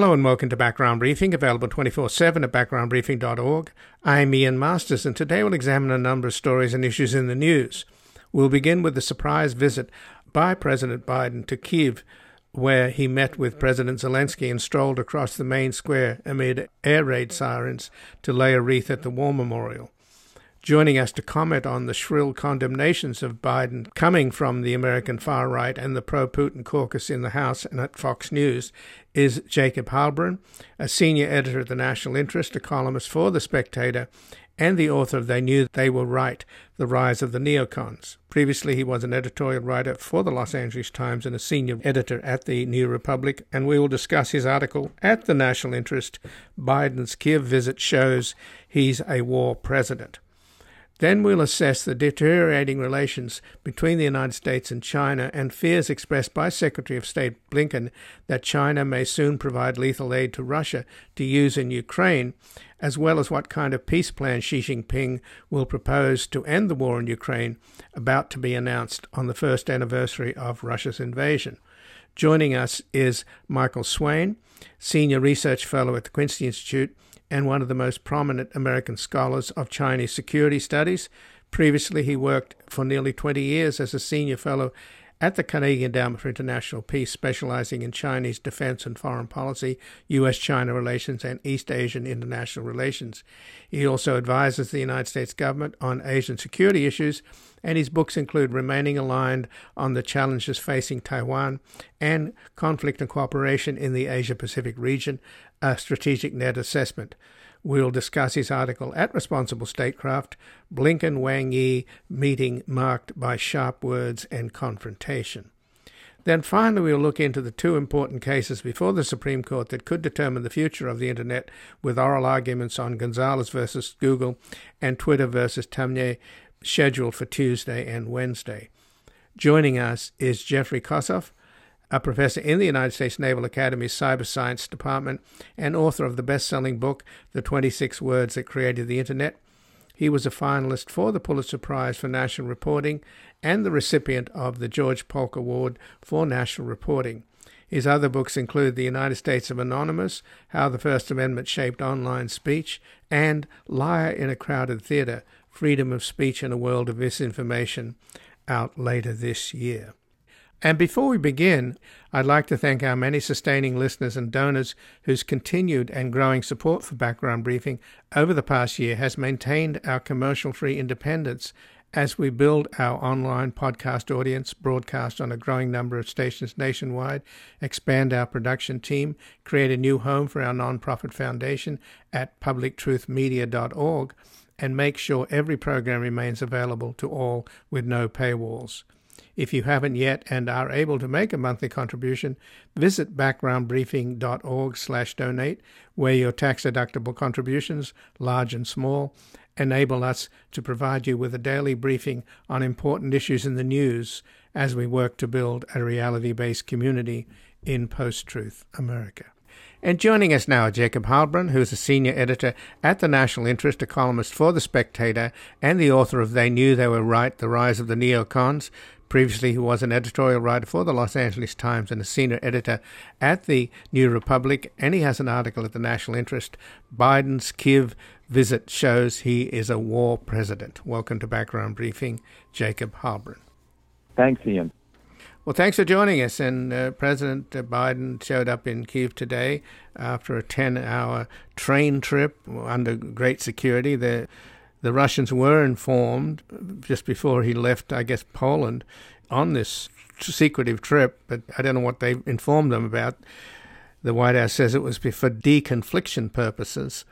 Hello and welcome to Background Briefing, available 24 7 at backgroundbriefing.org. I'm Ian Masters, and today we'll examine a number of stories and issues in the news. We'll begin with the surprise visit by President Biden to Kiev, where he met with President Zelensky and strolled across the main square amid air raid sirens to lay a wreath at the war memorial. Joining us to comment on the shrill condemnations of Biden coming from the American far right and the pro Putin caucus in the House and at Fox News is Jacob Heilbrunn, a senior editor at the National Interest, a columnist for The Spectator, and the author of They Knew They Were Right The Rise of the Neocons. Previously, he was an editorial writer for the Los Angeles Times and a senior editor at the New Republic, and we will discuss his article at the National Interest Biden's Kiev visit shows he's a war president. Then we'll assess the deteriorating relations between the United States and China and fears expressed by Secretary of State Blinken that China may soon provide lethal aid to Russia to use in Ukraine, as well as what kind of peace plan Xi Jinping will propose to end the war in Ukraine, about to be announced on the first anniversary of Russia's invasion. Joining us is Michael Swaine, Senior Research Fellow at the Quincy Institute and one of the most prominent American scholars of Chinese security studies. Previously, he worked for nearly 20 years as a senior fellow at the Carnegie Endowment for International Peace, specializing in Chinese defense and foreign policy, U.S. China relations, and East Asian international relations. He also advises the United States government on Asian security issues, and his books include Remaining Aligned on the Challenges Facing Taiwan and Conflict and Cooperation in the Asia Pacific Region, a strategic net assessment. We'll discuss his article at Responsible Statecraft Blinken Wang Yi meeting marked by sharp words and confrontation. Then finally, we'll look into the two important cases before the Supreme Court that could determine the future of the Internet with oral arguments on Gonzalez versus Google and Twitter versus Taamneh scheduled for Tuesday and Wednesday. Joining us is Jeffrey Kosseff, a professor in the United States Naval Academy's Cyber Science Department and author of the best selling book, The 26 Words That Created the Internet. He was a finalist for the Pulitzer Prize for National Reporting and the recipient of the George Polk Award for National Reporting. His other books include The United States of Anonymous, How the First Amendment Shaped Online Speech, and Liar in a Crowded Theater Freedom of Speech in a World of Misinformation, out later this year. And before we begin, I'd like to thank our many sustaining listeners and donors whose continued and growing support for Background Briefing over the past year has maintained our commercial free independence as we build our online podcast audience, broadcast on a growing number of stations nationwide, expand our production team, create a new home for our nonprofit foundation at publictruthmedia.org, and make sure every program remains available to all with no paywalls. If you haven't yet and are able to make a monthly contribution, visit backgroundbriefing.org/donate, where your tax-deductible contributions, large and small, enable us to provide you with a daily briefing on important issues in the news as we work to build a reality-based community in post-truth America. And joining us now, are Jacob Heilbrunn, who is a senior editor at the National Interest, a columnist for The Spectator, and the author of They Knew They Were Right The Rise of the Neocons. Previously, he was an editorial writer for the Los Angeles Times and a senior editor at the New Republic, and he has an article at the National Interest. Biden's Kiev visit shows he is a war president. Welcome to Background Briefing, Jacob Heilbrunn. Thanks, Ian. Well, thanks for joining us. And uh, President Biden showed up in Kiev today after a 10 hour train trip under great security. The the Russians were informed just before he left, I guess, Poland on this secretive trip, but I don't know what they informed them about. The White House says it was for deconfliction purposes.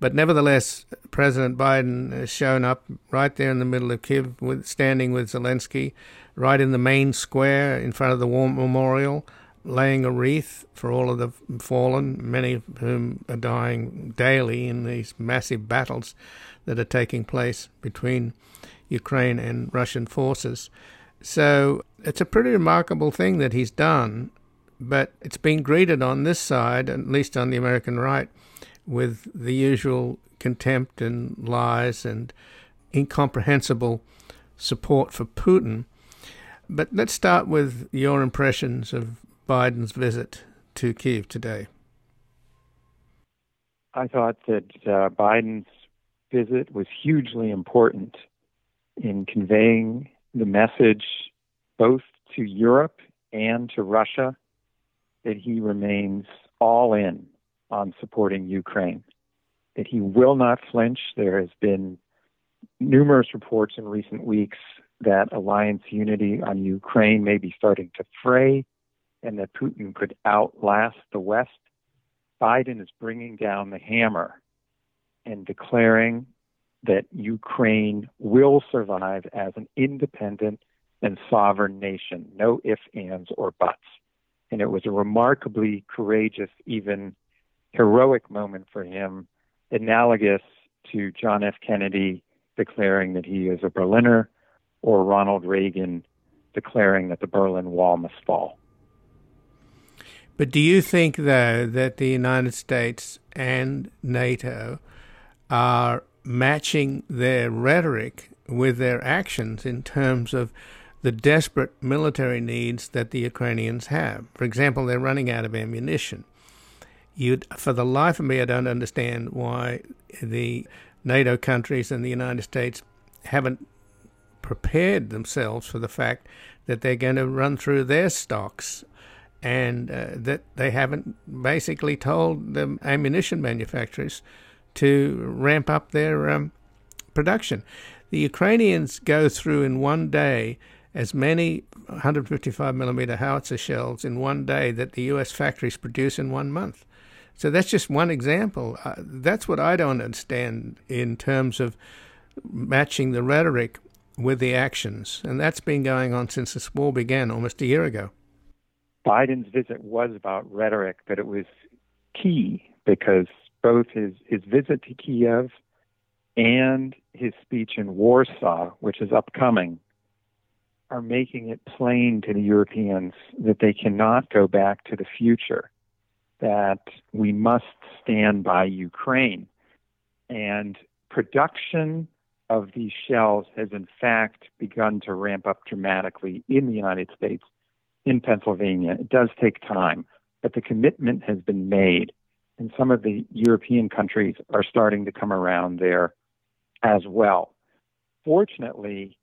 But nevertheless, President Biden has shown up right there in the middle of Kiev, with, standing with Zelensky, right in the main square in front of the War Memorial, laying a wreath for all of the fallen, many of whom are dying daily in these massive battles that are taking place between Ukraine and Russian forces. So it's a pretty remarkable thing that he's done, but it's been greeted on this side, at least on the American right, with the usual contempt and lies and incomprehensible support for Putin. But let's start with your impressions of Biden's visit to Kiev today. I thought that uh, Biden's visit was hugely important in conveying the message both to Europe and to Russia that he remains all in on supporting Ukraine, that he will not flinch. There has been numerous reports in recent weeks that alliance unity on Ukraine may be starting to fray and that Putin could outlast the West. Biden is bringing down the hammer and declaring that Ukraine will survive as an independent and sovereign nation. No ifs, ands, or buts. And it was a remarkably courageous, even heroic moment for him, analogous to John F. Kennedy declaring that he is a Berliner or Ronald Reagan declaring that the Berlin Wall must fall. But do you think, though, that the United States and NATO are matching their rhetoric with their actions in terms of the desperate military needs that the Ukrainians have? For example, they're running out of ammunition. You'd, for the life of me, I don't understand why the NATO countries and the United States haven't prepared themselves for the fact that they're going to run through their stocks and uh, that they haven't basically told the ammunition manufacturers to ramp up their um, production. The Ukrainians go through in one day as many 155 millimeter howitzer shells in one day that the U.S. factories produce in one month. So that's just one example. Uh, that's what I don't understand in terms of matching the rhetoric with the actions. And that's been going on since this war began almost a year ago. Biden's visit was about rhetoric, but it was key because both his, his visit to Kiev and his speech in Warsaw, which is upcoming, are making it plain to the Europeans that they cannot go back to the future, that we must stand by Ukraine. And production of these shells has in fact begun to ramp up dramatically in the United States, in Pennsylvania. It does take time, but the commitment has been made, and some of the European countries are starting to come around there as well. Fortunately,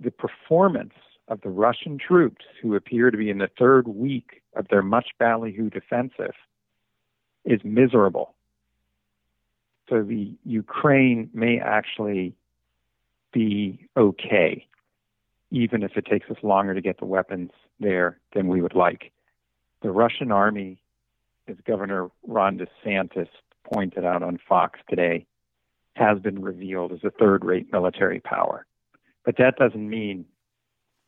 the performance of the Russian troops, who appear to be in the third week of their much ballyhooed offensive, is miserable. So the Ukraine may actually be okay, even if it takes us longer to get the weapons there than we would like. The Russian army, as Governor Ron DeSantis pointed out on Fox today, has been revealed as a third rate military power. But that doesn't mean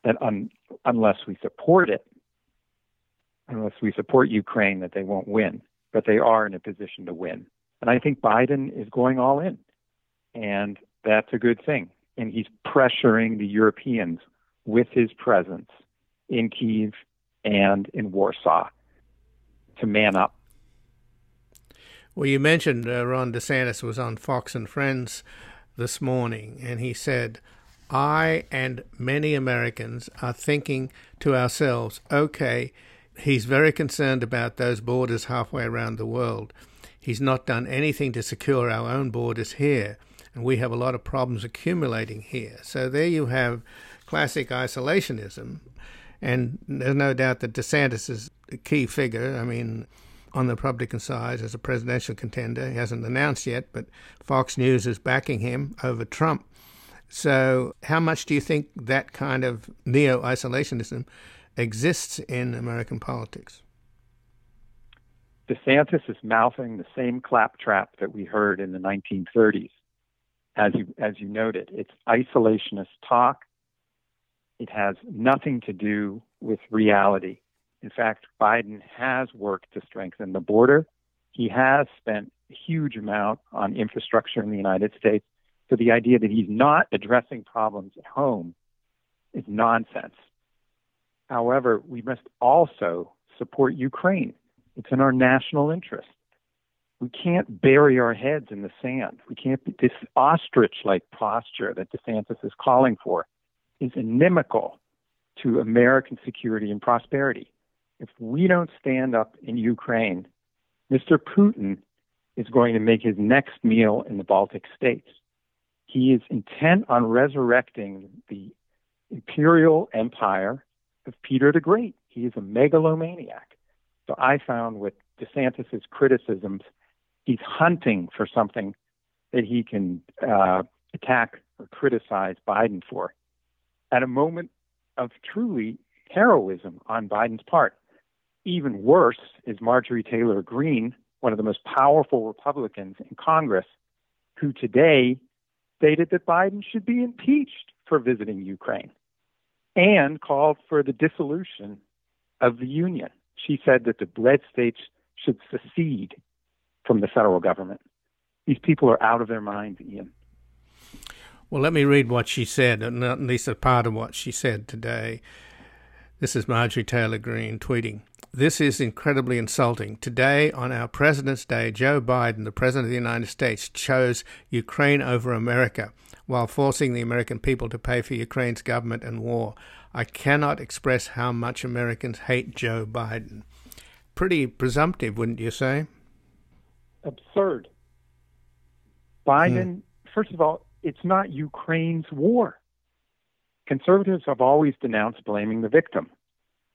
that un- unless we support it, unless we support Ukraine, that they won't win. But they are in a position to win. And I think Biden is going all in. And that's a good thing and he's pressuring the Europeans with his presence in Kiev and in Warsaw to man up. Well, you mentioned uh, Ron DeSantis was on Fox and Friends this morning, and he said, I and many Americans are thinking to ourselves, okay, he's very concerned about those borders halfway around the world. He's not done anything to secure our own borders here and we have a lot of problems accumulating here. So there you have classic isolationism, and there's no doubt that DeSantis is a key figure. I mean, on the Republican side as a presidential contender, he hasn't announced yet, but Fox News is backing him over Trump. So, how much do you think that kind of neo isolationism exists in American politics? DeSantis is mouthing the same claptrap that we heard in the 1930s as you as you noted. It's isolationist talk. It has nothing to do with reality. In fact, Biden has worked to strengthen the border. He has spent a huge amount on infrastructure in the United States. So the idea that he's not addressing problems at home is nonsense. However, we must also support Ukraine. It's in our national interest we can't bury our heads in the sand. We can't this ostrich-like posture that DeSantis is calling for is inimical to American security and prosperity. If we don't stand up in Ukraine, Mr. Putin is going to make his next meal in the Baltic states. He is intent on resurrecting the imperial empire of Peter the Great. He is a megalomaniac. So I found with DeSantis's criticisms, he's hunting for something that he can uh, attack or criticize Biden for at a moment of truly heroism on Biden's part. Even worse is Marjorie Taylor Greene, one of the most powerful Republicans in Congress, who today stated that Biden should be impeached for visiting Ukraine and called for the dissolution of the Union. She said that the red states should secede from the federal government. These people are out of their minds, Ian. Well, let me read what she said, at least a part of what she said today. This is Marjorie Taylor Greene tweeting. This is incredibly insulting. Today, on our President's Day, Joe Biden, the President of the United States, chose Ukraine over America while forcing the American people to pay for Ukraine's government and war. I cannot express how much Americans hate Joe Biden. Pretty presumptive, wouldn't you say? Absurd. Biden, hmm. first of all, it's not Ukraine's war. Conservatives have always denounced blaming the victim.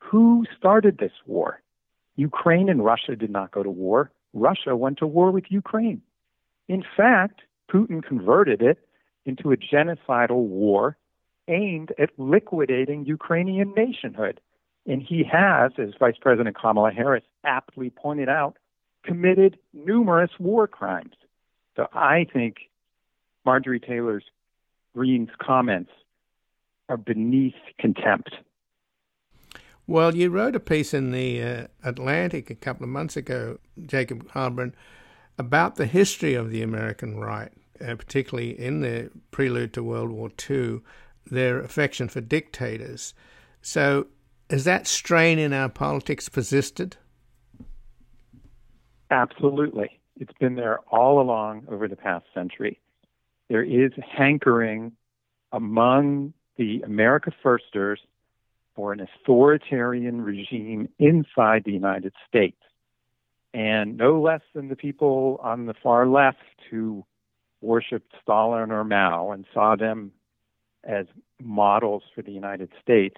Who started this war? Ukraine and Russia did not go to war. Russia went to war with Ukraine. In fact, Putin converted it into a genocidal war aimed at liquidating Ukrainian nationhood. And he has, as Vice President Kamala Harris aptly pointed out, committed numerous war crimes. So I think Marjorie Taylor's Greene's comments are beneath contempt. Well, you wrote a piece in the uh, Atlantic a couple of months ago, Jacob Heilbrunn, about the history of the American right, uh, particularly in the prelude to World War II, their affection for dictators. So, has that strain in our politics persisted? Absolutely. It's been there all along over the past century there is hankering among the America Firsters for an authoritarian regime inside the United States. And no less than the people on the far left who worshiped Stalin or Mao and saw them as models for the United States.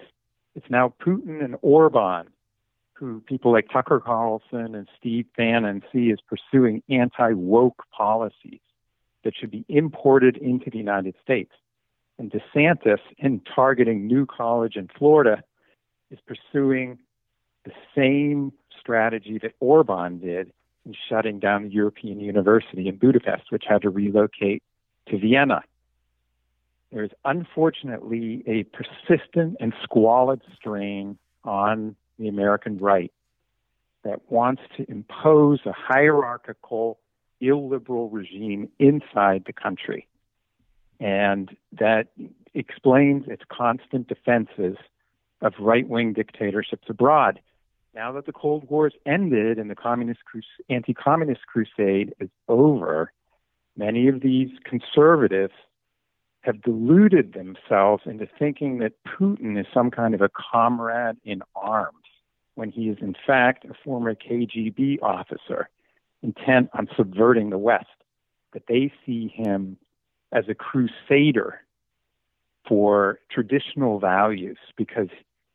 It's now Putin and Orban, who people like Tucker Carlson and Steve Bannon see as pursuing anti woke policies that should be imported into the United States. And DeSantis, in targeting New College in Florida, is pursuing the same strategy that Orban did in shutting down the European University in Budapest, which had to relocate to Vienna. There is unfortunately a persistent and squalid strain on the American right that wants to impose a hierarchical illiberal regime inside the country. And that explains its constant defenses of right wing dictatorships abroad. Now that the Cold War has ended and the communist anti communist crusade is over, many of these conservatives have deluded themselves into thinking that Putin is some kind of a comrade in arms when he is, in fact, a former KGB officer intent on subverting the West, that they see him as a crusader for traditional values because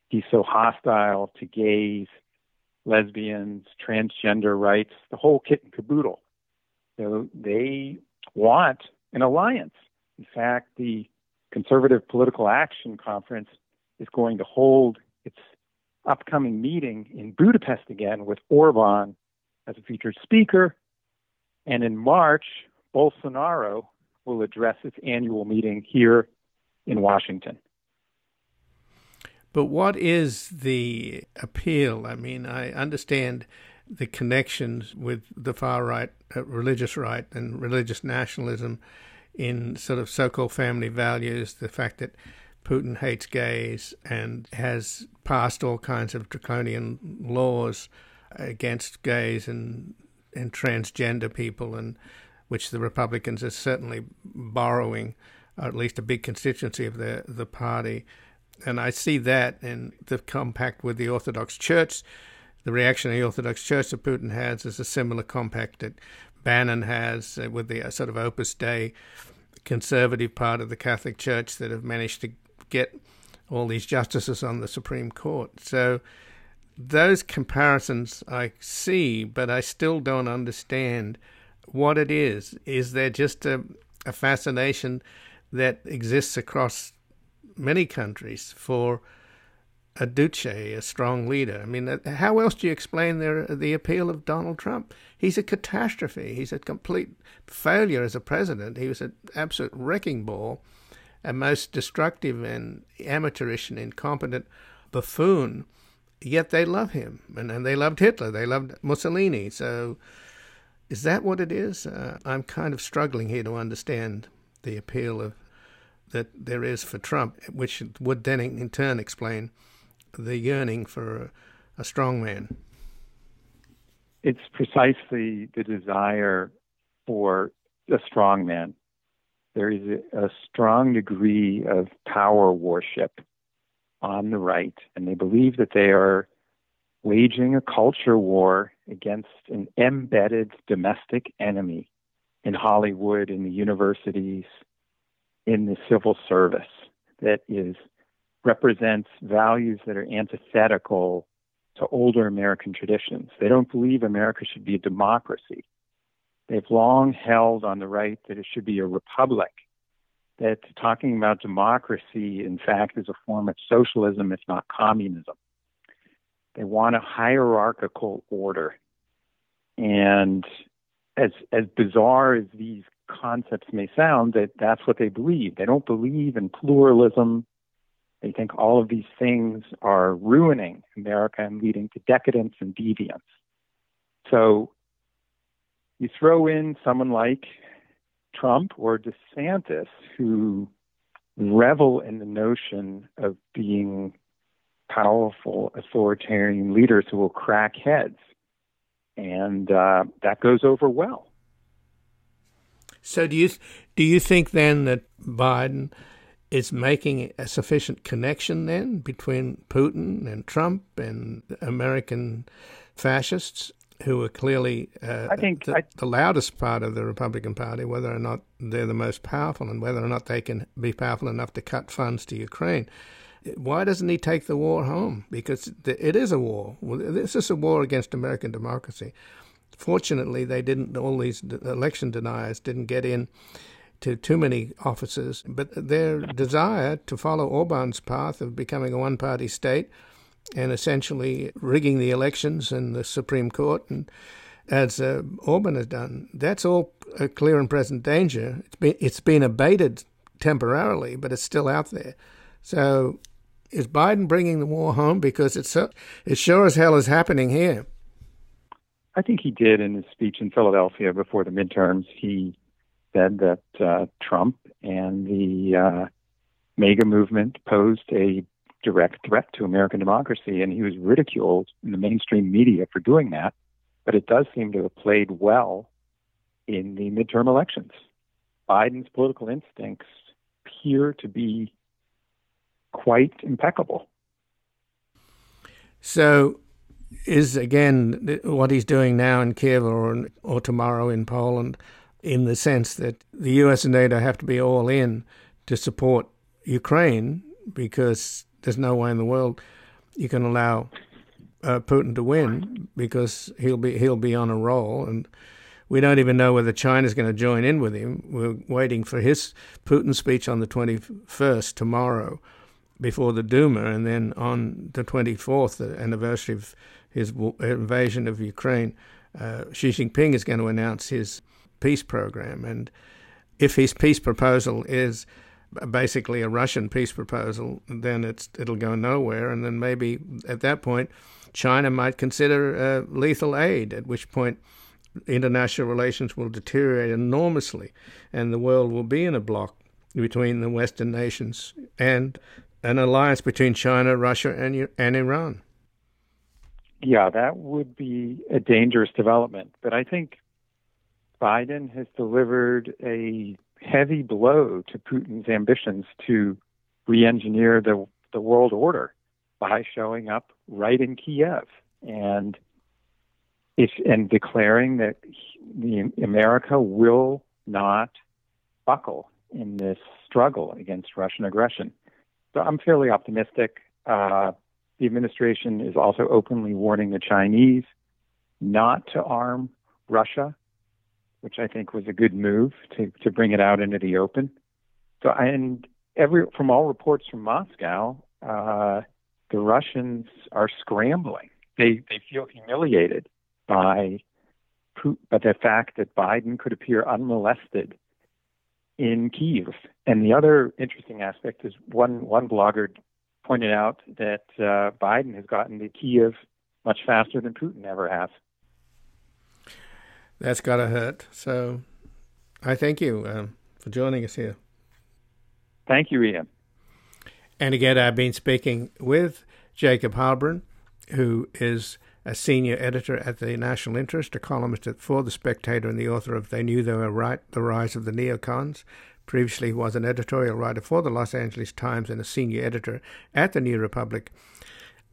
he's so hostile to gays, lesbians, transgender rights, the whole kit and caboodle. So they want an alliance. In fact, the Conservative Political Action Conference is going to hold its upcoming meeting in Budapest again with Orban as a featured speaker. And in March, Bolsonaro will address its annual meeting here in Washington. But what is the appeal? I mean, I understand the connections with the far right, uh, religious right, and religious nationalism in sort of so called family values, the fact that Putin hates gays and has passed all kinds of draconian laws against gays and and transgender people, and which the Republicans are certainly borrowing, or at least a big constituency of the the party. And I see that in the compact with the Orthodox Church. The reaction of the Orthodox Church that Putin has is a similar compact that Bannon has uh, with the uh, sort of Opus Dei conservative part of the Catholic Church that have managed to get all these justices on the Supreme Court. So those comparisons I see, but I still don't understand what it is. Is there just a, a fascination that exists across many countries for a Duce, a strong leader? I mean, uh, how else do you explain the, the appeal of Donald Trump? He's a catastrophe. He's a complete failure as a president. He was an absolute wrecking ball, a most destructive and amateurish and incompetent buffoon yet they love him, and, and they loved Hitler, they loved Mussolini. So, is that what it is? Uh, I'm kind of struggling here to understand the appeal of that there is for Trump, which would then in turn explain the yearning for a, a strong man. It's precisely the desire for a strong man. There is a, a strong degree of power worship on the right, and they believe that they are waging a culture war against an embedded domestic enemy in Hollywood, in the universities, in the civil service that is represents values that are antithetical to older American traditions. They don't believe America should be a democracy. They've long held on the right that it should be a republic that talking about democracy, in fact, is a form of socialism, if not communism. They want a hierarchical order. And as, as bizarre as these concepts may sound, that that's what they believe. They don't believe in pluralism. They think all of these things are ruining America and leading to decadence and deviance. So you throw in someone like Trump or DeSantis who revel in the notion of being powerful authoritarian leaders who will crack heads. And uh, that goes over well. So do you do you think then that Biden is making a sufficient connection then between Putin and Trump and American fascists? who are clearly uh, I think the, I, the, loudest part of the Republican Party, whether or not they're the most powerful and whether or not they can be powerful enough to cut funds to Ukraine. Why doesn't he take the war home? Because it is a war. This is a war against American democracy. Fortunately, they didn't. All these election deniers didn't get in to too many offices, but their desire to follow Orban's path of becoming a one-party state and essentially rigging the elections and the Supreme Court, and as uh, Orban has done, that's all a clear and present danger. It's been it's been abated temporarily, but it's still out there. So, is Biden bringing the war home? Because it's so, sure as hell is happening here. I think he did in his speech in Philadelphia before the midterms. He said that uh, Trump and the uh, MAGA movement posed a direct threat to American democracy, and he was ridiculed in the mainstream media for doing that. But it does seem to have played well in the midterm elections. Biden's political instincts appear to be quite impeccable. So, is again what he's doing now in Kiev or, or tomorrow in Poland, in the sense that the US and NATO have to be all in to support Ukraine because there's no way in the world you can allow uh, Putin to win because he'll be he'll be on a roll, and we don't even know whether China's going to join in with him. We're waiting for his Putin speech on the 21st tomorrow, before the Duma, and then on the 24th, the anniversary of his invasion of Ukraine, uh, Xi Jinping is going to announce his peace program, and if his peace proposal is basically a Russian peace proposal, then it's it'll go nowhere. And then maybe at that point, China might consider uh, lethal aid. At which point, international relations will deteriorate enormously, and the world will be in a block between the Western nations and an alliance between China, Russia, and and Iran. Yeah, that would be a dangerous development. But I think Biden has delivered a heavy blow to Putin's ambitions to re-engineer the the world order by showing up right in Kiev. And if, and declaring that the, America will not buckle in this struggle against Russian aggression. So I'm fairly optimistic. Uh, the administration is also openly warning the Chinese not to arm Russia, which I think was a good move to, to bring it out into the open. So, and every from all reports from Moscow, uh, the Russians are scrambling. They they feel humiliated by by the fact that Biden could appear unmolested in Kiev. And the other interesting aspect is one one blogger pointed out that uh, Biden has gotten to Kiev much faster than Putin ever has. That's got to hurt. So I thank you um, for joining us here. Thank you, Ian. And again, I've been speaking with Jacob Heilbrunn, who is a senior editor at the National Interest, a columnist for The Spectator, and the author of They Knew They Were Right The Rise of the Neocons. Previously, he was an editorial writer for the Los Angeles Times and a senior editor at the New Republic.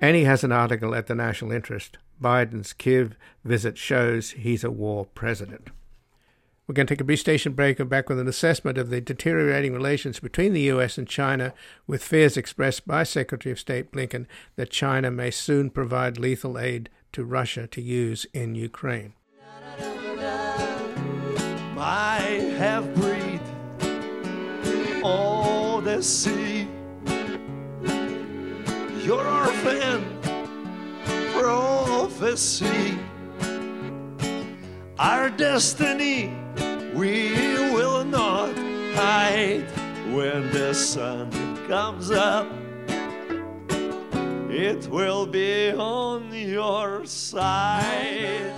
And he has an article at the National Interest Biden's Kiev visit shows he's a war president. We're going to take a brief station break and back with an assessment of the deteriorating relations between the U.S. and China, with fears expressed by Secretary of State Blinken that China may soon provide lethal aid to Russia to use in Ukraine. My half breed, all the sea, prophecy, our destiny we will not hide when the sun comes up. It will be on your side.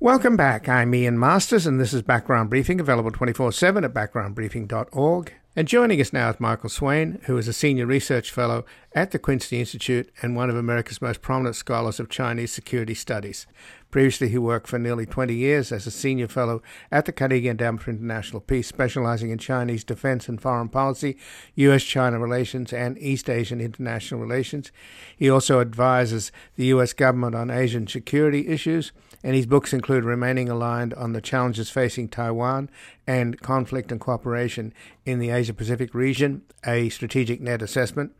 Welcome back. I'm Ian Masters, and this is Background Briefing, available 24 7 at backgroundbriefing.org. And joining us now is Michael Swaine, who is a senior research fellow at the Quincy Institute and one of America's most prominent scholars of Chinese security studies. Previously, he worked for nearly 20 years as a senior fellow at the Carnegie Endowment for International Peace, specializing in Chinese defense and foreign policy, U.S. China relations, and East Asian international relations. He also advises the U.S. government on Asian security issues and his books include Remaining Aligned on the Challenges Facing Taiwan and Conflict and Cooperation in the Asia Pacific Region, a Strategic Net Assessment.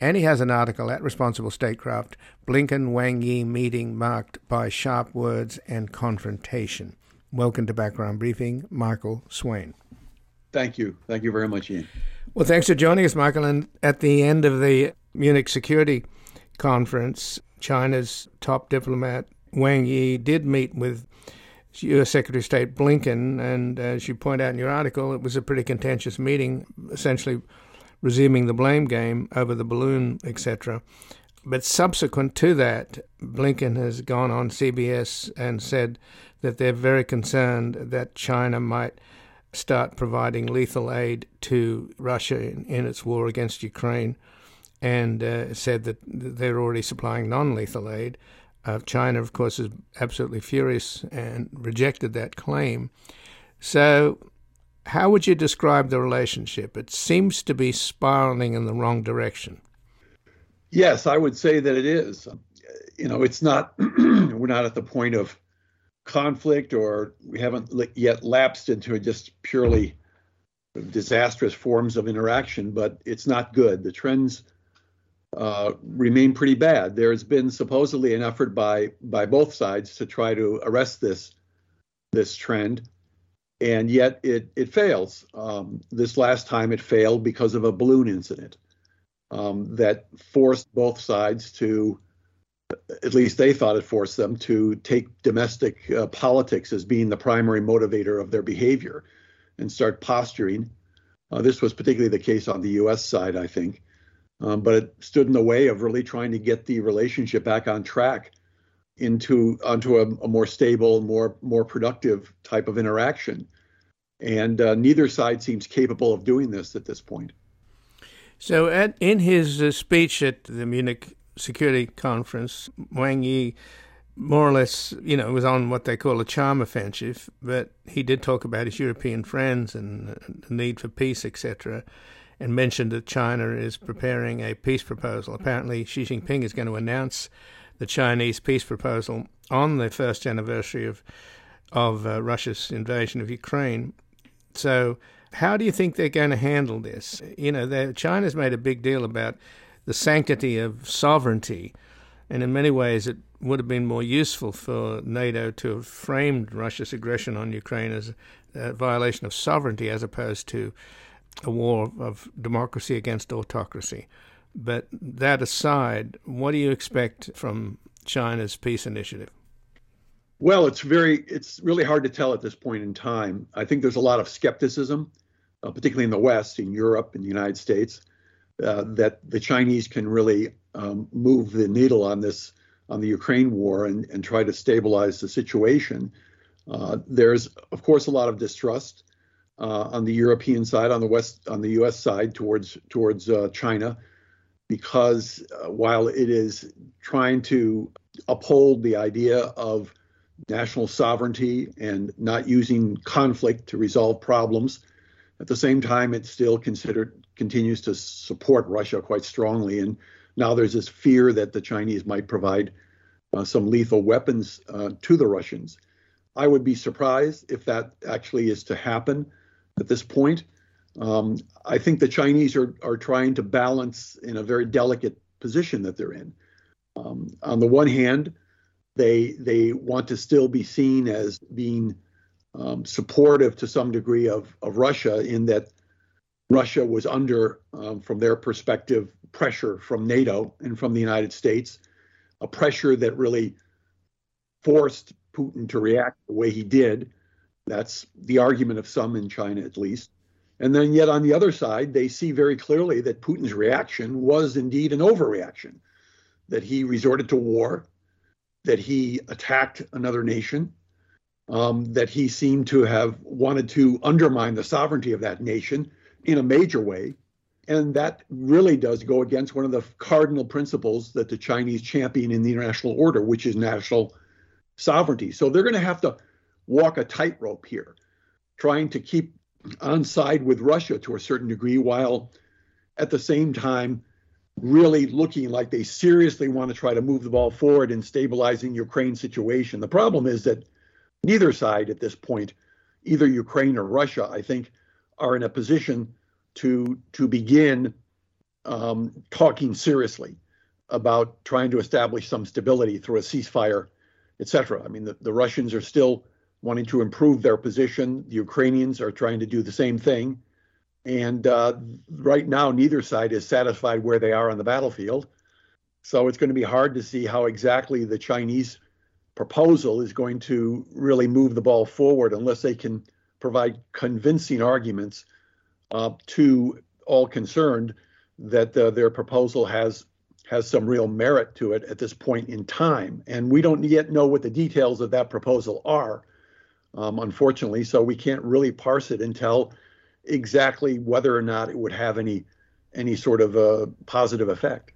And he has an article at Responsible Statecraft Blinken Wang Yi meeting marked by sharp words and confrontation. Welcome to Background Briefing, Michael Swaine. Thank you. Thank you very much, Ian. Well, thanks for joining us, Michael. And at the end of the Munich Security Conference, China's top diplomat Wang Yi did meet with U.S. Secretary of State Blinken, and as you point out in your article, it was a pretty contentious meeting, essentially resuming the blame game over the balloon, etc. But subsequent to that, Blinken has gone on CBS and said that they're very concerned that China might start providing lethal aid to Russia in, in its war against Ukraine, and uh, said that they're already supplying non lethal aid. Uh, China, of course, is absolutely furious and rejected that claim. So, how would you describe the relationship? It seems to be spiraling in the wrong direction. Yes, I would say that it is. You know, it's not, we're not at the point of conflict or we haven't yet lapsed into just purely disastrous forms of interaction, but it's not good. The trends uh, remain pretty bad. There has been supposedly an effort by by both sides to try to arrest this this trend, and yet it it fails. Um, this last time it failed because of a balloon incident um, that forced both sides to, at least they thought it forced them to take domestic uh, politics as being the primary motivator of their behavior, and start posturing. Uh, this was particularly the case on the U.S. side, I think um, but it stood in the way of really trying to get the relationship back on track into onto a, a more stable, more more productive type of interaction. And uh, neither side seems capable of doing this at this point. So, at, in his uh, speech at the Munich Security Conference, Wang Yi more or less, you know, was on what they call a charm offensive, but he did talk about his European friends and the need for peace, etc and mentioned that China is preparing a peace proposal. Apparently, Xi Jinping is going to announce the Chinese peace proposal on the first anniversary of of uh, Russia's invasion of Ukraine. So, how do you think they're going to handle this? You know, China's made a big deal about the sanctity of sovereignty, and in many ways, it would have been more useful for NATO to have framed Russia's aggression on Ukraine as a violation of sovereignty as opposed to a war of democracy against autocracy. But that aside, what do you expect from China's peace initiative? Well, it's very, it's really hard to tell at this point in time. I think there's a lot of skepticism, uh, particularly in the West, in Europe, in the United States, uh, that the Chinese can really um, move the needle on this, on the Ukraine war, and, and try to stabilize the situation. Uh, there's, of course, a lot of distrust uh, on the European side, on the West, on the U.S. side towards towards uh, China, because uh, while it is trying to uphold the idea of national sovereignty and not using conflict to resolve problems, at the same time it still considered continues to support Russia quite strongly. And now there's this fear that the Chinese might provide uh, some lethal weapons uh, to the Russians. I would be surprised if that actually is to happen at this point. Um, I think the Chinese are, are trying to balance in a very delicate position that they're in. Um, on the one hand, they they want to still be seen as being um, supportive to some degree of, of Russia in that Russia was under, um, from their perspective, pressure from NATO and from the United States, a pressure that really forced Putin to react the way he did. That's the argument of some in China, at least. And then, yet on the other side, they see very clearly that Putin's reaction was indeed an overreaction, that he resorted to war, that he attacked another nation, um, that he seemed to have wanted to undermine the sovereignty of that nation in a major way. And that really does go against one of the cardinal principles that the Chinese champion in the international order, which is national sovereignty. So they're going to have to walk a tightrope here, trying to keep on side with Russia to a certain degree, while at the same time really looking like they seriously want to try to move the ball forward in stabilizing Ukraine's situation. The problem is that neither side at this point, either Ukraine or Russia, I think, are in a position to to begin um, talking seriously about trying to establish some stability through a ceasefire, etc. I mean, the, the Russians are still wanting to improve their position. The Ukrainians are trying to do the same thing. And uh, right now, neither side is satisfied where they are on the battlefield. So it's going to be hard to see how exactly the Chinese proposal is going to really move the ball forward unless they can provide convincing arguments uh, to all concerned that uh, their proposal has has some real merit to it at this point in time. And we don't yet know what the details of that proposal are um, unfortunately. So we can't really parse it and tell exactly whether or not it would have any any sort of a positive effect.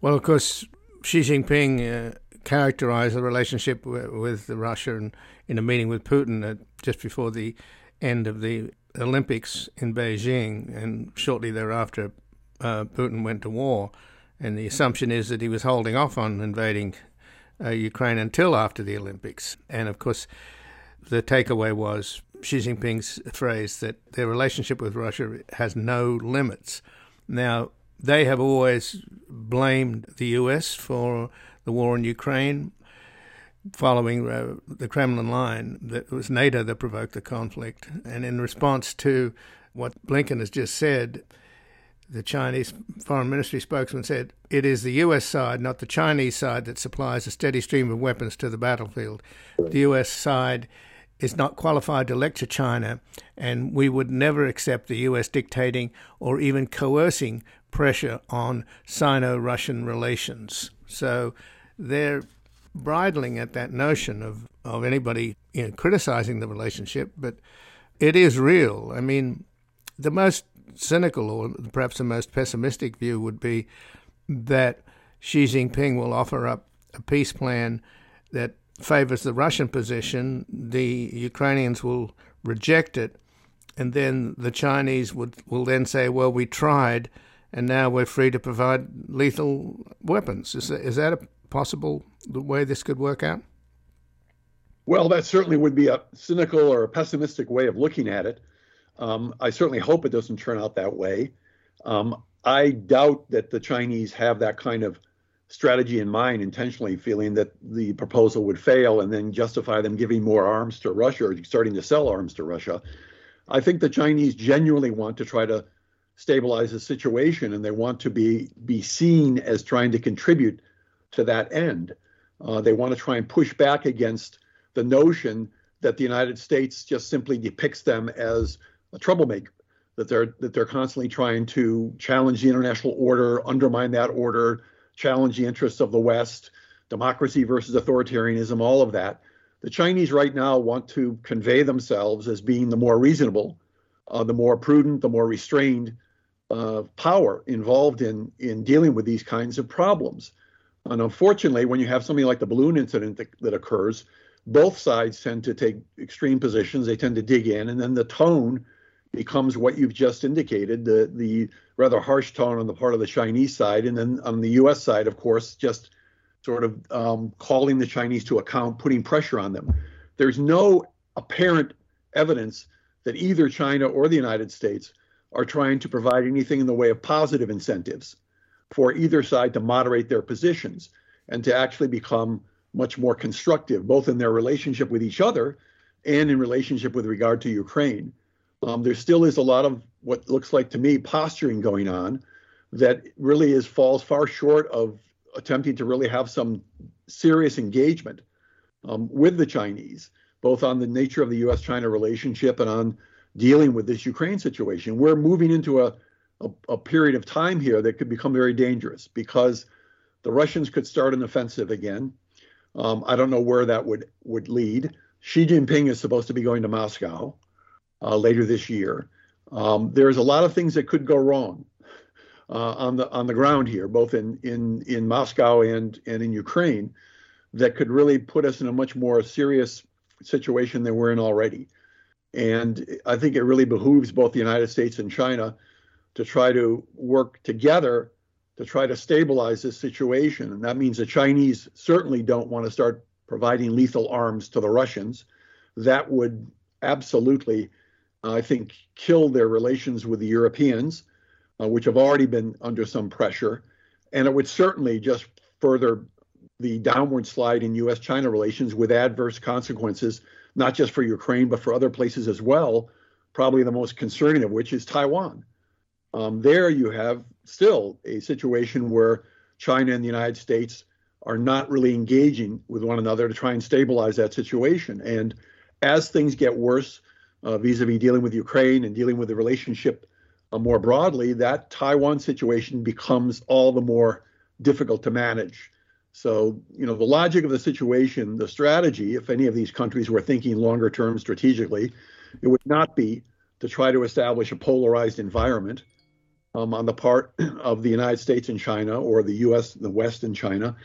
Well, of course, Xi Jinping uh, characterized the relationship with, with Russia in, in, a meeting with Putin uh, just before the end of the Olympics in Beijing, and shortly thereafter, uh, Putin went to war. And the assumption is that he was holding off on invading uh, Ukraine until after the Olympics. And of course, the takeaway was Xi Jinping's phrase that their relationship with Russia has no limits. Now, they have always blamed the U.S. for the war in Ukraine, following uh, the Kremlin line that it was NATO that provoked the conflict. And in response to what Blinken has just said, the Chinese foreign ministry spokesman said, It is the U.S. side, not the Chinese side, that supplies a steady stream of weapons to the battlefield. The U.S. side is not qualified to lecture China, and we would never accept the U.S. dictating or even coercing pressure on Sino Russian relations. So they're bridling at that notion of, of anybody you know, criticizing the relationship, but it is real. I mean, the most cynical or perhaps the most pessimistic view would be that Xi Jinping will offer up a peace plan that favors the Russian position, the Ukrainians will reject it, and then the Chinese would will then say, "Well, we tried, and now we're free to provide lethal weapons." Is that, is that a possible the way this could work out? Well, that certainly would be a cynical or a pessimistic way of looking at it. Um, I certainly hope it doesn't turn out that way. Um, I doubt that the Chinese have that kind of strategy in mind, intentionally feeling that the proposal would fail and then justify them giving more arms to Russia or starting to sell arms to Russia. I think the Chinese genuinely want to try to stabilize the situation and they want to be be seen as trying to contribute to that end. Uh, they want to try and push back against the notion that the United States just simply depicts them as a troublemaker, that they're that they're constantly trying to challenge the international order, undermine that order, challenge the interests of the West, democracy versus authoritarianism, all of that. The Chinese right now want to convey themselves as being the more reasonable, uh, the more prudent, the more restrained uh, power involved in in dealing with these kinds of problems. And unfortunately, when you have something like the balloon incident that, that occurs, both sides tend to take extreme positions. They tend to dig in, and then the tone becomes what you've just indicated the the rather harsh tone on the part of the Chinese side, and then on the U.S. side, of course, just sort of um, calling the Chinese to account, putting pressure on them. There's no apparent evidence that either China or the United States are trying to provide anything in the way of positive incentives for either side to moderate their positions and to actually become much more constructive, both in their relationship with each other and in relationship with regard to Ukraine. Um, there still is a lot of what looks like to me posturing going on that really is falls far short of attempting to really have some serious engagement um, with the Chinese, both on the nature of the U.S.-China relationship and on dealing with this Ukraine situation. We're moving into a, a, a period of time here that could become very dangerous because the Russians could start an offensive again. Um, I don't know where that would would lead. Xi Jinping is supposed to be going to Moscow uh, later this year. Um, there's a lot of things that could go wrong uh, on the on the ground here, both in in in Moscow and and in Ukraine, that could really put us in a much more serious situation than we're in already. And I think it really behooves both the United States and China to try to work together to try to stabilize this situation. And that means the Chinese certainly don't want to start providing lethal arms to the Russians. That would absolutely, I think, kill their relations with the Europeans, uh, which have already been under some pressure. And it would certainly just further the downward slide in US China relations with adverse consequences, not just for Ukraine, but for other places as well. Probably the most concerning of which is Taiwan. Um, there you have still a situation where China and the United States are not really engaging with one another to try and stabilize that situation. And as things get worse, vis-a-vis dealing with Ukraine and dealing with the relationship uh, more broadly, that Taiwan situation becomes all the more difficult to manage. So, you know, the logic of the situation, the strategy, if any of these countries were thinking longer term strategically, it would not be to try to establish a polarized environment um, on the part of the United States and China or the U.S., the West and China,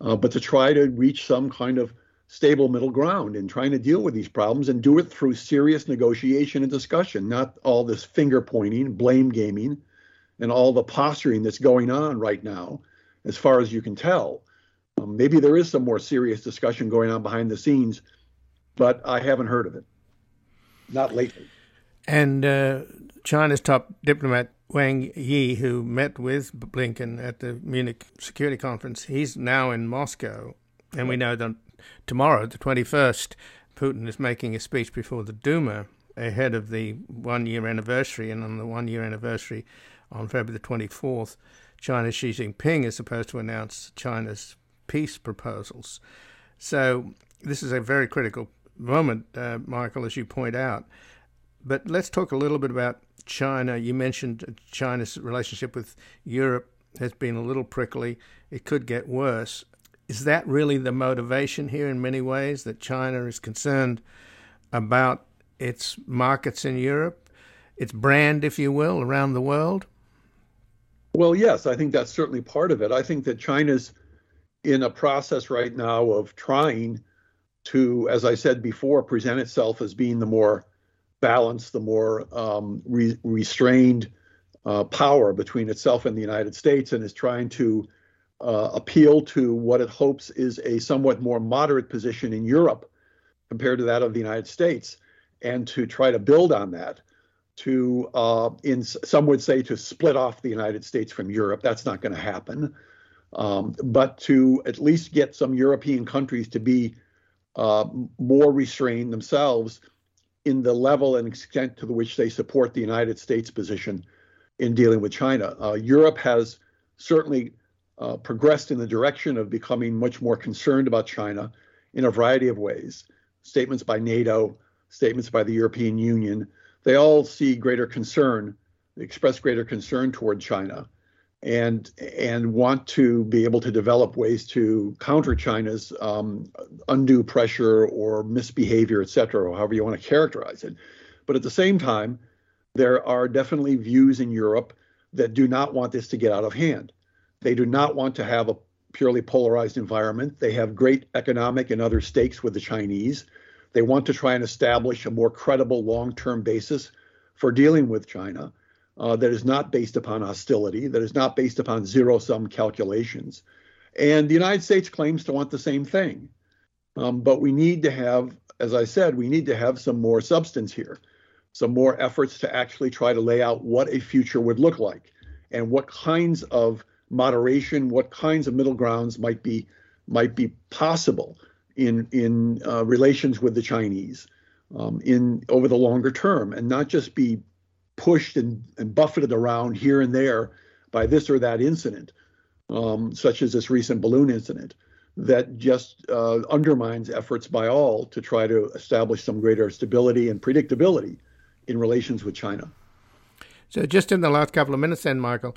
uh, but to try to reach some kind of stable middle ground in trying to deal with these problems and do it through serious negotiation and discussion, not all this finger pointing, blame gaming, and all the posturing that's going on right now, as far as you can tell. Um, maybe there is some more serious discussion going on behind the scenes, but I haven't heard of it. Not lately. And uh, China's top diplomat Wang Yi, who met with Blinken at the Munich Security Conference, he's now in Moscow. And we know that tomorrow, the 21st, Putin is making a speech before the Duma ahead of the one year anniversary. And on the one year anniversary, on February the 24th, China's Xi Jinping is supposed to announce China's peace proposals. So this is a very critical moment, uh, Michael, as you point out. But let's talk a little bit about China. You mentioned China's relationship with Europe has been a little prickly. It could get worse. Is that really the motivation here in many ways that China is concerned about its markets in Europe, its brand, if you will, around the world? Well, yes, I think that's certainly part of it. I think that China's in a process right now of trying to, as I said before, present itself as being the more balanced, the more um, re- restrained uh, power between itself and the United States, and is trying to uh, appeal to what it hopes is a somewhat more moderate position in Europe compared to that of the United States, and to try to build on that. To, uh, in some would say, to split off the United States from Europe. That's not going to happen. Um, but to at least get some European countries to be uh, more restrained themselves in the level and extent to which they support the United States position in dealing with China. Uh, Europe has certainly uh, progressed in the direction of becoming much more concerned about China in a variety of ways. Statements by NATO, statements by the European Union, they all see greater concern, express greater concern toward China, and and want to be able to develop ways to counter China's um, undue pressure or misbehavior, et cetera, however you want to characterize it. But at the same time, there are definitely views in Europe that do not want this to get out of hand. They do not want to have a purely polarized environment. They have great economic and other stakes with the Chinese. They want to try and establish a more credible long term basis for dealing with China uh, that is not based upon hostility, that is not based upon zero sum calculations. And the United States claims to want the same thing. Um, but we need to have, as I said, we need to have some more substance here, some more efforts to actually try to lay out what a future would look like and what kinds of moderation, what kinds of middle grounds might be might be possible in in uh, relations with the Chinese um, in over the longer term, and not just be pushed and, and buffeted around here and there by this or that incident, um, such as this recent balloon incident, that just uh, undermines efforts by all to try to establish some greater stability and predictability in relations with China. So, just in the last couple of minutes, then, Michael,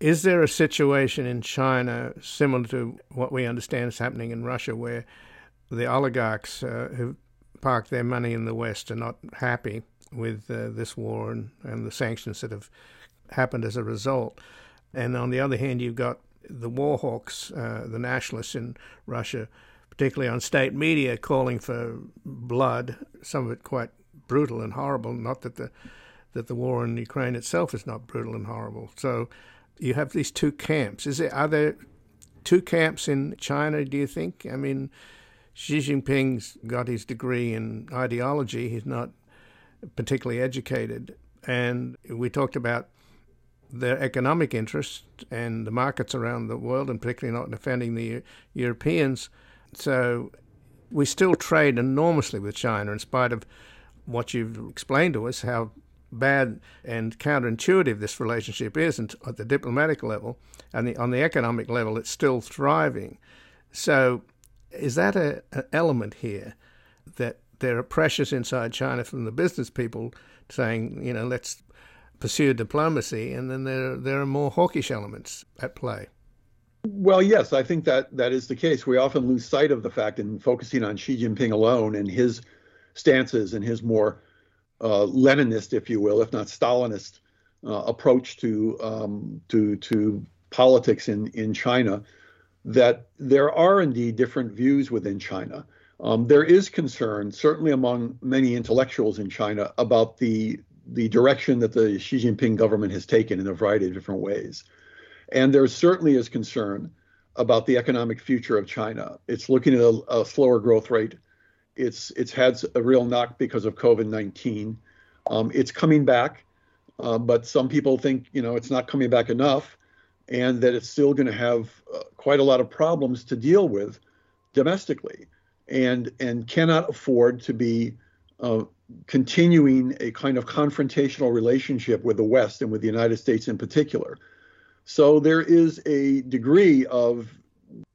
is there a situation in China similar to what we understand is happening in Russia, where the oligarchs uh, who parked their money in the West are not happy with uh, this war and, and the sanctions that have happened as a result? And on the other hand, you've got the war hawks, uh, the nationalists in Russia, particularly on state media, calling for blood, some of it quite brutal and horrible. Not that the that the war in Ukraine itself is not brutal and horrible. So you have these two camps. Is there are there two camps in China? Do you think? I mean, Xi Jinping's got his degree in ideology. He's not particularly educated, and we talked about their economic interests and the markets around the world, and particularly not defending the Europeans. So we still trade enormously with China, in spite of what you've explained to us, how bad and counterintuitive this relationship is and at the diplomatic level and the, on the economic level it's still thriving so is that an element here that there are pressures inside China from the business people saying you know let's pursue diplomacy and then there there are more hawkish elements at play well, yes, I think that that is the case. We often lose sight of the fact in focusing on Xi Jinping alone and his stances and his more Leninist, if you will, if not Stalinist, uh, approach to um, to to politics in in China, that there are indeed different views within China. Um, there is concern, certainly among many intellectuals in China, about the the direction that the Xi Jinping government has taken in a variety of different ways, and there certainly is concern about the economic future of China. It's looking at a, a slower growth rate it's it's had a real knock because of COVID nineteen. Um, it's coming back, uh, but some people think you know it's not coming back enough, and that it's still going to have uh, quite a lot of problems to deal with domestically, and and cannot afford to be uh, continuing a kind of confrontational relationship with the West and with the United States in particular. So there is a degree of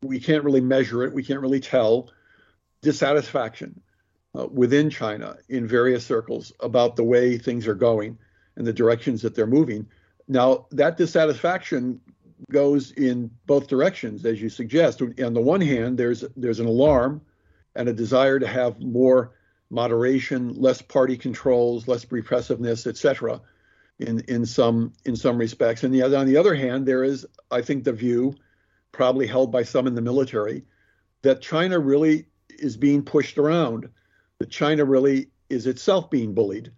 we can't really measure it, we can't really tell dissatisfaction uh, within China in various circles about the way things are going and the directions that they're moving. Now, that dissatisfaction goes in both directions, as you suggest. On the one hand, there's there's an alarm and a desire to have more moderation, less party controls, less repressiveness, etc. In in some in some respects, and the other, on the other hand, there is, I think, the view, probably held by some in the military, that China really is being pushed around, that China really is itself being bullied,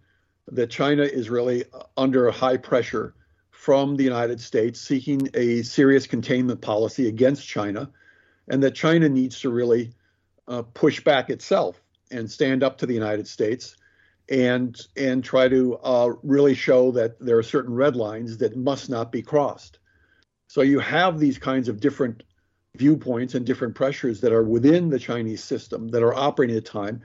that China is really under high pressure from the United States seeking a serious containment policy against China, and that China needs to really uh, push back itself and stand up to the United States and and try to uh, really show that there are certain red lines that must not be crossed. So you have these kinds of different viewpoints and different pressures that are within the Chinese system that are operating at the time.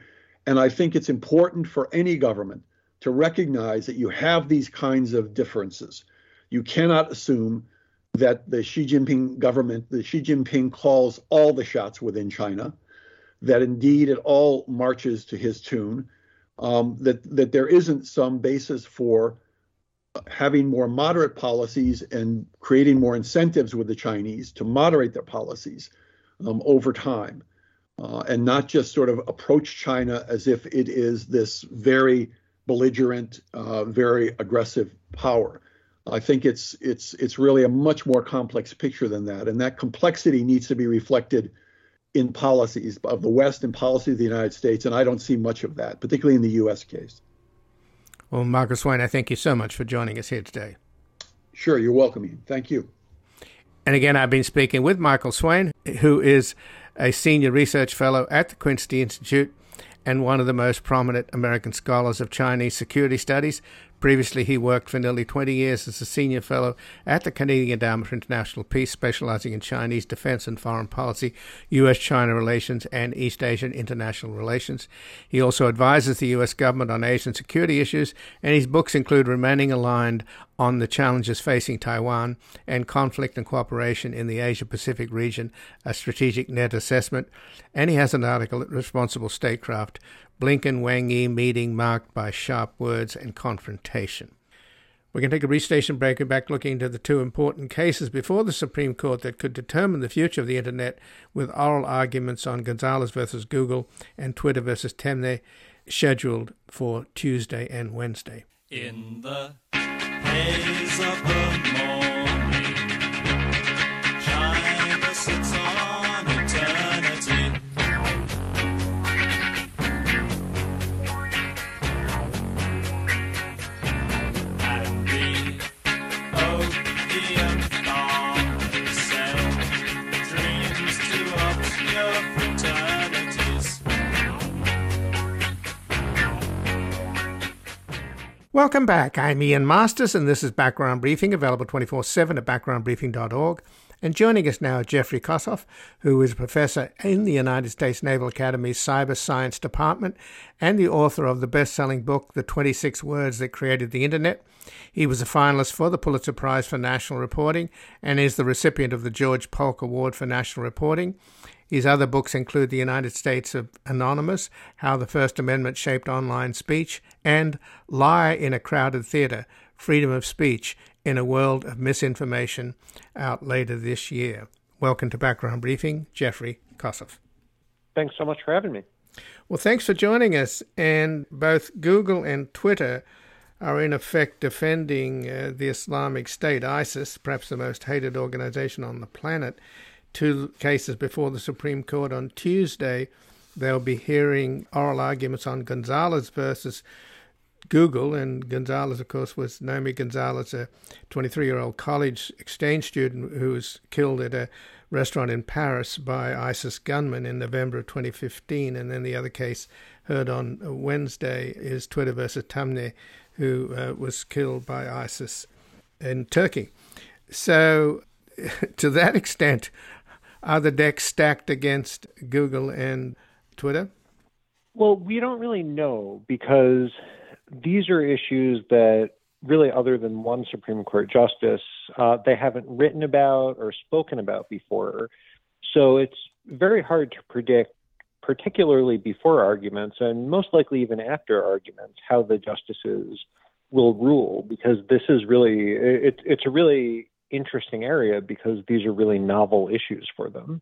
And I think it's important for any government to recognize that you have these kinds of differences. You cannot assume that the Xi Jinping government, the Xi Jinping calls all the shots within China, that indeed it all marches to his tune, um, that that there isn't some basis for having more moderate policies and creating more incentives with the Chinese to moderate their policies um, over time, uh, and not just sort of approach China as if it is this very belligerent, uh, very aggressive power. I think it's it's it's really a much more complex picture than that, and that complexity needs to be reflected in policies of the West and policy of the United States, and I don't see much of that, particularly in the U.S. case. Well, Michael Swaine, I thank you so much for joining us here today. Sure, you're welcome. Ian. Thank you. And again, I've been speaking with Michael Swaine, who is a senior research fellow at the Quincy Institute and one of the most prominent American scholars of Chinese security studies. Previously, he worked for nearly 20 years as a senior fellow at the Carnegie Endowment for International Peace, specializing in Chinese defense and foreign policy, U.S. China relations, and East Asian international relations. He also advises the U.S. government on Asian security issues, and his books include Remaining Aligned on the Challenges Facing Taiwan and Conflict and Cooperation in the Asia Pacific Region, a Strategic Net Assessment. And he has an article at Responsible Statecraft Blinken Wang Yi meeting marked by sharp words and confrontation. We can take a restation break and back looking into the two important cases before the Supreme Court that could determine the future of the Internet with oral arguments on Gonzalez versus Google and Twitter versus Taamneh scheduled for Tuesday and Wednesday. In the haze of the morning, China sits Welcome back. I'm Ian Masters, and this is Background Briefing, available 24 7 at backgroundbriefing.org. And joining us now, is Jeffrey Kosseff, who is a professor in the United States Naval Academy's Cyber Science Department and the author of the best selling book, The 26 Words That Created the Internet. He was a finalist for the Pulitzer Prize for National Reporting and is the recipient of the George Polk Award for National Reporting. His other books include The United States of Anonymous, How the First Amendment Shaped Online Speech, and Liar in a Crowded Theater, Freedom of Speech in a World of Misinformation, out later this year. Welcome to Background Briefing, Jeffrey Kosseff. Thanks so much for having me. Well, thanks for joining us. And both Google and Twitter are in effect defending uh, the Islamic State, ISIS, perhaps the most hated organization on the planet two cases before the Supreme Court on Tuesday. They'll be hearing oral arguments on Gonzalez versus Google, and Gonzalez, of course, was Nohemi Gonzalez, a 23 year old college exchange student who was killed at a restaurant in Paris by ISIS gunmen in November of 2015. And then the other case heard on Wednesday is Twitter versus Taamneh, who uh, was killed by ISIS in Turkey. So, to that extent, are the decks stacked against Google and Twitter? Well, we don't really know because these are issues that really, other than one Supreme Court justice, uh, they haven't written about or spoken about before. So it's very hard to predict, particularly before arguments and most likely even after arguments, how the justices will rule because this is really it, it's a really interesting area because these are really novel issues for them.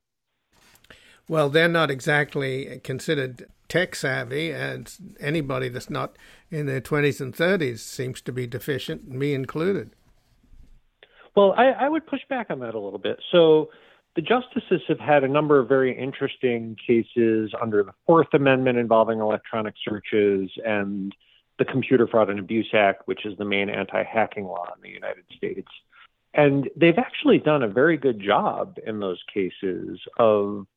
Well, they're not exactly considered tech savvy, and anybody that's not in their 20s and 30s seems to be deficient, me included. Well, I, I would push back on that a little bit. So, the justices have had a number of very interesting cases under the Fourth Amendment involving electronic searches and the Computer Fraud and Abuse Act, which is the main anti hacking law in the United States. And they've actually done a very good job in those cases of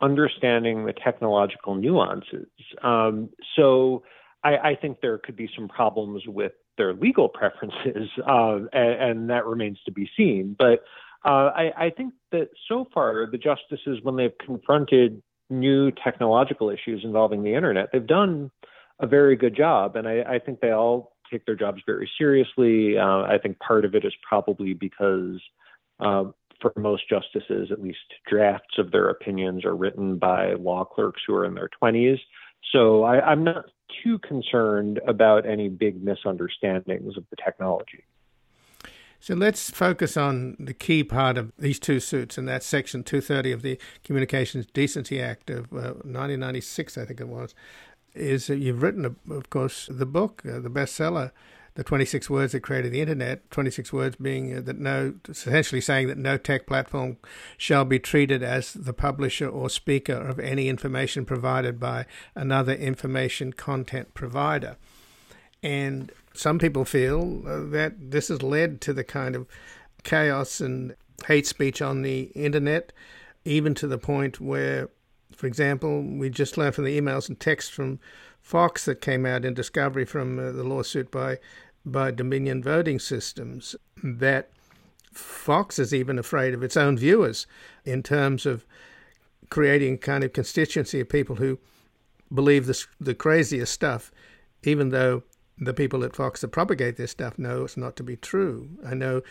understanding the technological nuances. Um, so I, I, think there could be some problems with their legal preferences, uh, and, and, that remains to be seen. But uh, I, I think that so far, the justices, when they've confronted new technological issues involving the internet, they've done a very good job. And I, I think they all take their jobs very seriously. Uh, I think part of it is probably because uh, for most justices, at least drafts of their opinions are written by law clerks who are in their 20s. So I, I'm not too concerned about any big misunderstandings of the technology. So let's focus on the key part of these two suits, and that's Section 230 of the Communications Decency Act of uh, 1996, I think it was. Is that you've written, of course, the book, uh, the bestseller, the 26 words that created the internet, 26 words being uh, that no, essentially saying that no tech platform shall be treated as the publisher or speaker of any information provided by another information content provider. And some people feel uh, that this has led to the kind of chaos and hate speech on the internet, even to the point where, for example, we just learned from the emails and texts from Fox that came out in discovery from uh, the lawsuit by by Dominion Voting Systems that Fox is even afraid of its own viewers in terms of creating a kind of constituency of people who believe this, the craziest stuff, even though the people at Fox that propagate this stuff know it's not to be true. I know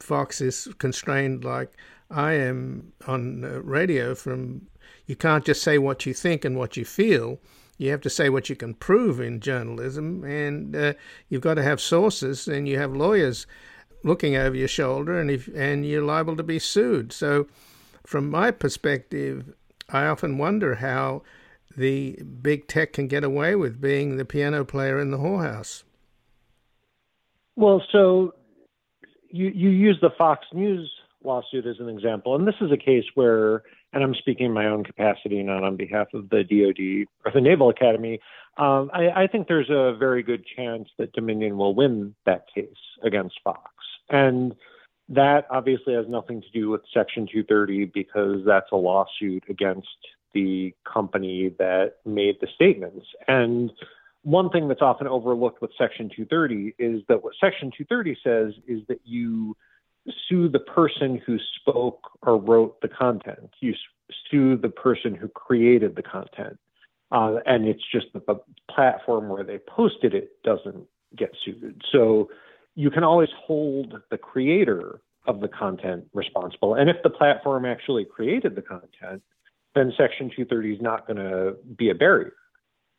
Fox is constrained like I am on radio from you can't just say what you think and what you feel. You have to say what you can prove in journalism, and uh, you've got to have sources, and you have lawyers looking over your shoulder, and if and you're liable to be sued. So, from my perspective, I often wonder how the big tech can get away with being the piano player in the whorehouse. Well, so you you use the Fox News lawsuit as an example, and this is a case where, and I'm speaking in my own capacity, not on behalf of the DoD or the Naval Academy. Um, I, I think there's a very good chance that Dominion will win that case against Fox, and that obviously has nothing to do with Section 230 because that's a lawsuit against the company that made the statements. And one thing that's often overlooked with Section 230 is that what Section 230 says is that you sue the person who spoke or wrote the content. You sue the person who created the content. Uh, and it's just that the platform where they posted it doesn't get sued. So you can always hold the creator of the content responsible. And if the platform actually created the content, then Section 230 is not going to be a barrier.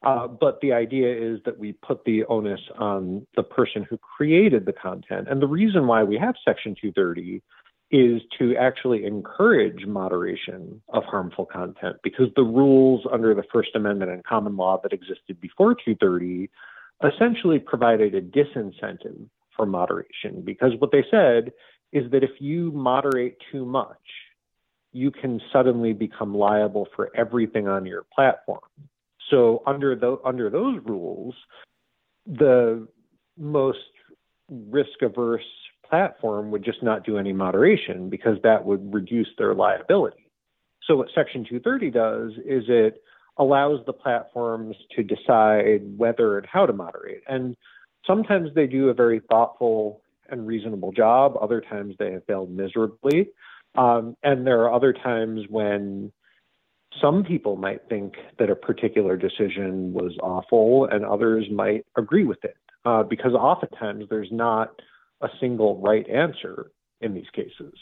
Uh, but the idea is that we put the onus on the person who created the content. And the reason why we have Section 230 is to actually encourage moderation of harmful content because the rules under the First Amendment and common law that existed before 230 essentially provided a disincentive for moderation because what they said is that if you moderate too much, you can suddenly become liable for everything on your platform. So under the, under those rules, the most risk averse platform would just not do any moderation because that would reduce their liability. So what Section 230 does is it allows the platforms to decide whether and how to moderate. And sometimes they do a very thoughtful and reasonable job. Other times they have failed miserably. Um, and there are other times when some people might think that a particular decision was awful and others might agree with it uh, because oftentimes there's not a single right answer in these cases.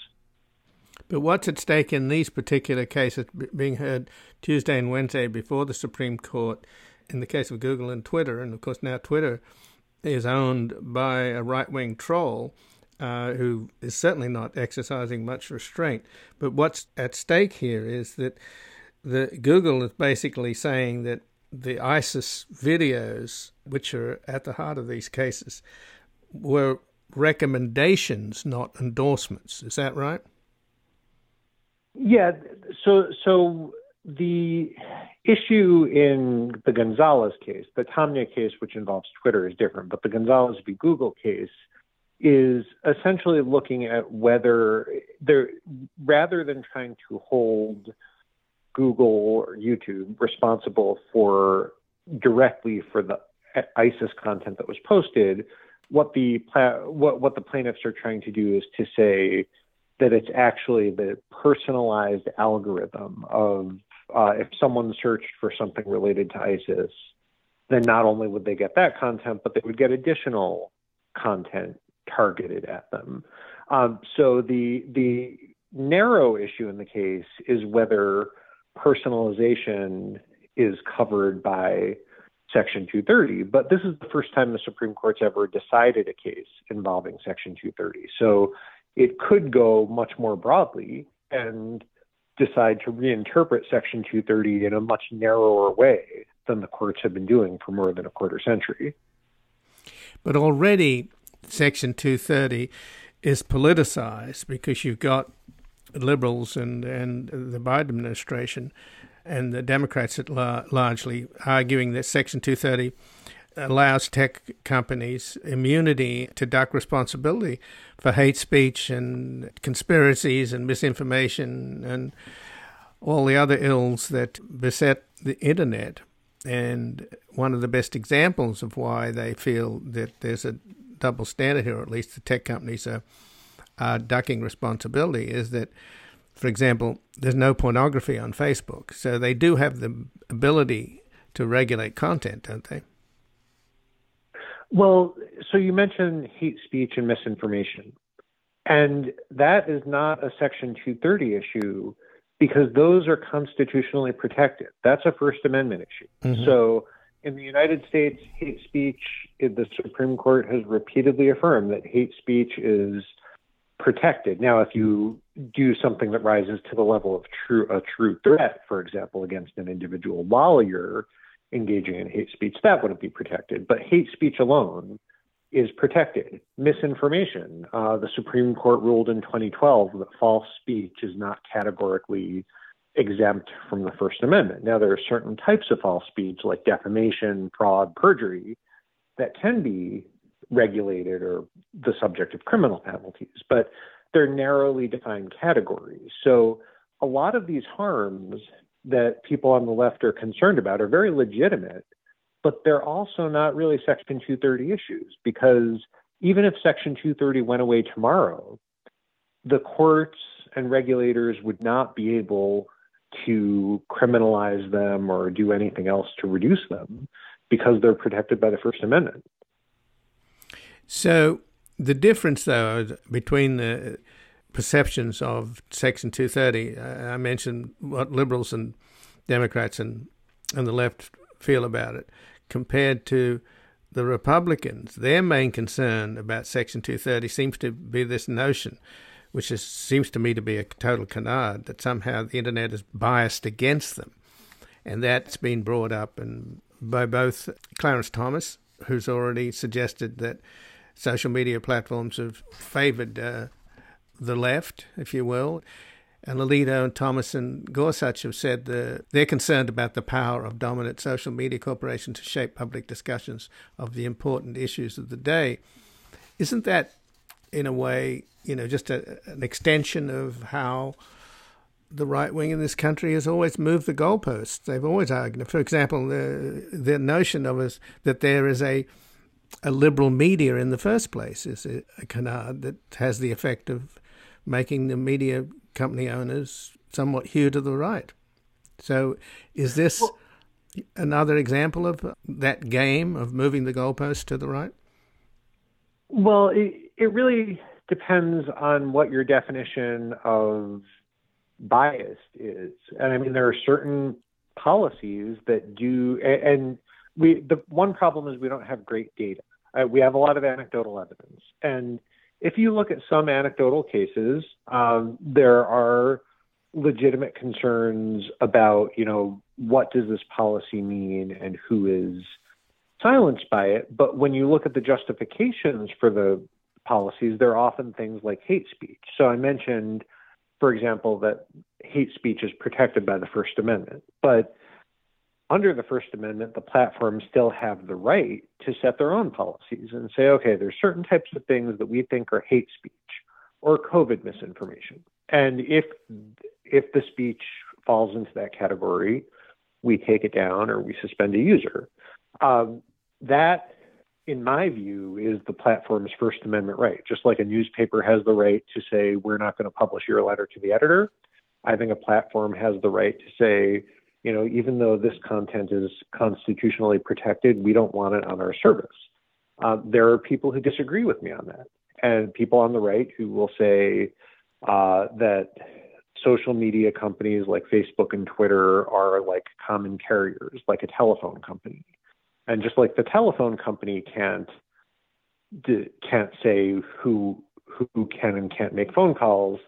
But what's at stake in these particular cases being heard Tuesday and Wednesday before the Supreme Court in the case of Google and Twitter? And of course, now Twitter is owned by a right wing troll uh, who is certainly not exercising much restraint. But what's at stake here is that the Google is basically saying that the ISIS videos, which are at the heart of these cases, were recommendations, not endorsements. Is that right? Yeah. So, so the issue in the Gonzalez case, the Taamneh case, which involves Twitter, is different, but the Gonzalez v. Google case is essentially looking at whether there, rather than trying to hold Google or YouTube responsible for directly for the ISIS content that was posted, what the what what the plaintiffs are trying to do is to say that it's actually the personalized algorithm of uh, if someone searched for something related to ISIS, then not only would they get that content, but they would get additional content targeted at them. Um, so the the narrow issue in the case is whether personalization is covered by Section 230. But this is the first time the Supreme Court's ever decided a case involving Section 230. So it could go much more broadly and decide to reinterpret Section 230 in a much narrower way than the courts have been doing for more than a quarter century. But already, Section 230 is politicized because you've got liberals and, and the Biden administration and the Democrats at la- largely arguing that Section 230 allows tech companies immunity to duck responsibility for hate speech and conspiracies and misinformation and all the other ills that beset the internet. And one of the best examples of why they feel that there's a double standard here, or at least the tech companies are, are ducking responsibility, is that, for example, there's no pornography on Facebook. So they do have the ability to regulate content, don't they? Well, so you mentioned hate speech and misinformation. And that is not a Section 230 issue because those are constitutionally protected. That's a First Amendment issue. Mm-hmm. So in the United States, hate speech, the Supreme Court has repeatedly affirmed that hate speech is protected. Now, if you do something that rises to the level of true a true threat, for example, against an individual while you're engaging in hate speech, that wouldn't be protected. But hate speech alone is protected. Misinformation. Uh, the Supreme Court ruled in 2012 that false speech is not categorically exempt from the First Amendment. Now, there are certain types of false speech, like defamation, fraud, perjury, that can be regulated or the subject of criminal penalties, but they're narrowly defined categories. So, a lot of these harms that people on the left are concerned about are very legitimate, but they're also not really Section 230 issues because even if Section 230 went away tomorrow, the courts and regulators would not be able to criminalize them or do anything else to reduce them because they're protected by the First Amendment. So, the difference, though, between the perceptions of Section 230. I mentioned what liberals and Democrats and, and the left feel about it compared to the Republicans. Their main concern about Section 230 seems to be this notion, which is, seems to me to be a total canard, that somehow the internet is biased against them. And that's been brought up and by both Clarence Thomas, who's already suggested that social media platforms have favored uh, the left, if you will. And Alito and Thomas and Gorsuch have said that they're concerned about the power of dominant social media corporations to shape public discussions of the important issues of the day. Isn't that, in a way, you know, just a, an extension of how the right wing in this country has always moved the goalposts? They've always argued, for example, the the notion of us that there is a a liberal media in the first place is a, a canard that has the effect of making the media company owners somewhat hew to the right. So, is this well, another example of that game of moving the goalpost to the right? Well, it, it really depends on what your definition of bias is. And I mean, there are certain policies that do, and we, the one problem is we don't have great data. Uh, we have a lot of anecdotal evidence. And if you look at some anecdotal cases, um, there are legitimate concerns about, you know, what does this policy mean and who is silenced by it. But when you look at the justifications for the policies, they're often things like hate speech. So I mentioned, for example, that hate speech is protected by the First Amendment. But under the First Amendment, the platforms still have the right to set their own policies and say, okay, there's certain types of things that we think are hate speech or COVID misinformation. And if if the speech falls into that category, we take it down or we suspend a user. Um, that, in my view, is the platform's First Amendment right. Just like a newspaper has the right to say, we're not going to publish your letter to the editor, I think a platform has the right to say, you know, even though this content is constitutionally protected, we don't want it on our service. Uh, there are people who disagree with me on that, and people on the right who will say uh, that social media companies like Facebook and Twitter are like common carriers, like a telephone company. And just like the telephone company can't can't say who who can and can't make phone calls,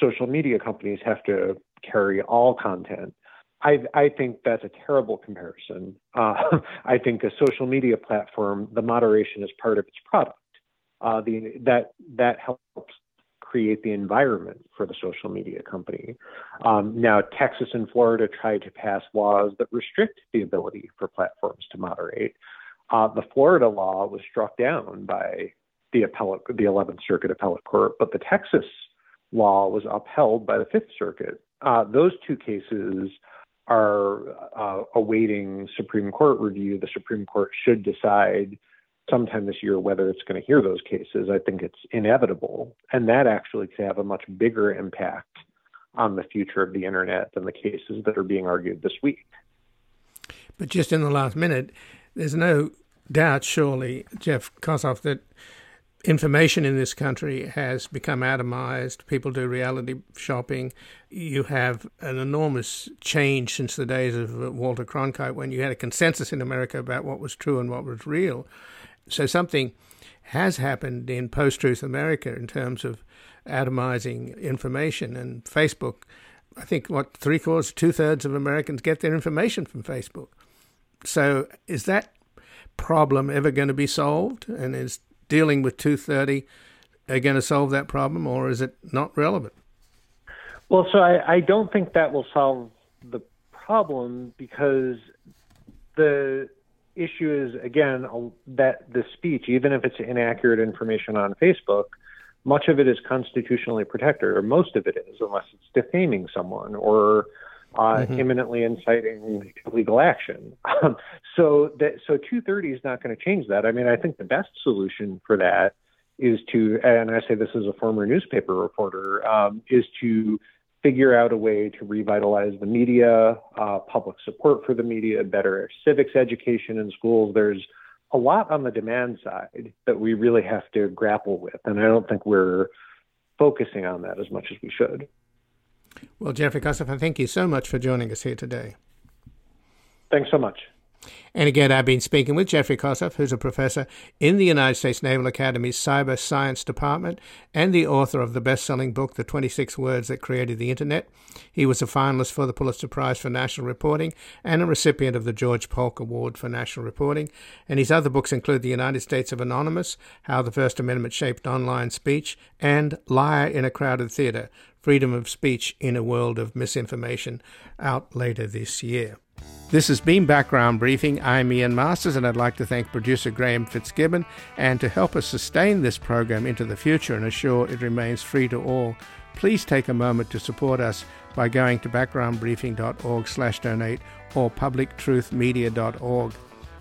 social media companies have to carry all content. I, I think that's a terrible comparison. Uh, I think a social media platform, the moderation is part of its product. Uh, the, that that helps create the environment for the social media company. Um, now, Texas and Florida tried to pass laws that restrict the ability for platforms to moderate. Uh, the Florida law was struck down by the appellate, the 11th Circuit Appellate Court, but the Texas law was upheld by the Fifth Circuit. Uh, those two cases are uh, awaiting Supreme Court review. The Supreme Court should decide sometime this year whether it's going to hear those cases. I think it's inevitable. And that actually could have a much bigger impact on the future of the internet than the cases that are being argued this week. But just in the last minute, there's no doubt, surely, Jeff Kosseff, that information in this country has become atomized. People do reality shopping. You have an enormous change since the days of Walter Cronkite when you had a consensus in America about what was true and what was real. So something has happened in post truth America in terms of atomizing information. And Facebook, I think, what, three quarters, two thirds of Americans get their information from Facebook. So is that problem ever going to be solved? And is dealing with 230 are going to solve that problem, or is it not relevant? Well, so I, I don't think that will solve the problem because the issue is again that the speech, even if it's inaccurate information on Facebook, much of it is constitutionally protected, or most of it is, unless it's defaming someone or uh, mm-hmm. imminently inciting illegal action. Um, so that so 230 is not going to change that. I mean, I think the best solution for that is to, and I say this as a former newspaper reporter, um, is to figure out a way to revitalize the media, uh, public support for the media, better civics education in schools. There's a lot on the demand side that we really have to grapple with, and I don't think we're focusing on that as much as we should. Well, Jeffrey Kosseff, thank you so much for joining us here today. Thanks so much. And again, I've been speaking with Jeffrey Kosseff, who's a professor in the United States Naval Academy's Cyber Science Department and the author of the best selling book, The 26 Words That Created the Internet. He was a finalist for the Pulitzer Prize for National Reporting and a recipient of the George Polk Award for National Reporting. And his other books include The United States of Anonymous, How the First Amendment Shaped Online Speech, and Liar in a Crowded Theater Freedom of Speech in a World of Misinformation, out later this year. This has been Background Briefing. I'm Ian Masters, and I'd like to thank producer Graham Fitzgibbon. And to help us sustain this program into the future and assure it remains free to all, please take a moment to support us by going to backgroundbriefing.org/donate or publictruthmedia.org,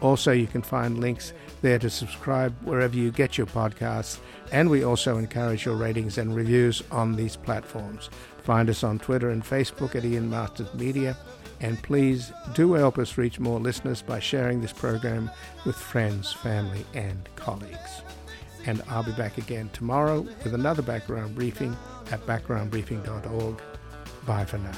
Also, you can find links there to subscribe wherever you get your podcasts. And we also encourage your ratings and reviews on these platforms. Find us on Twitter and Facebook at Ian Masters Media. And please do help us reach more listeners by sharing this program with friends, family, and colleagues. And I'll be back again tomorrow with another background briefing at backgroundbriefing.org. Bye for now.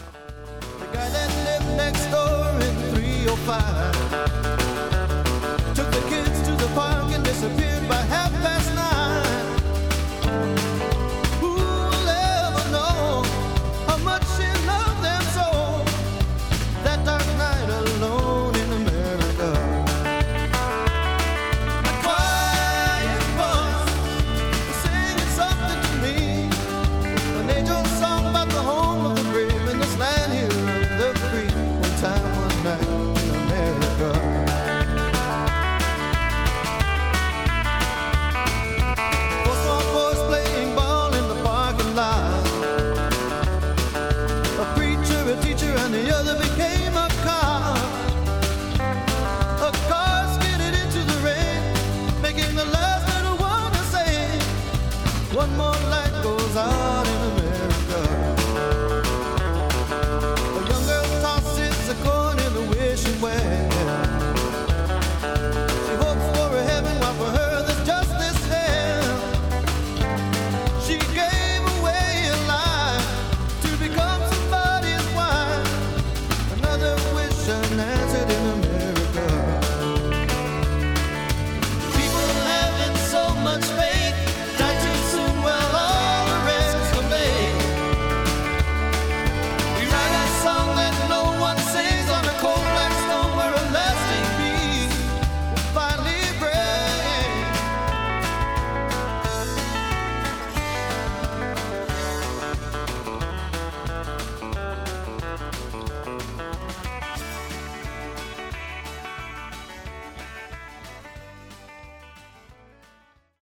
Took the kids to the park and disappeared by half past nine.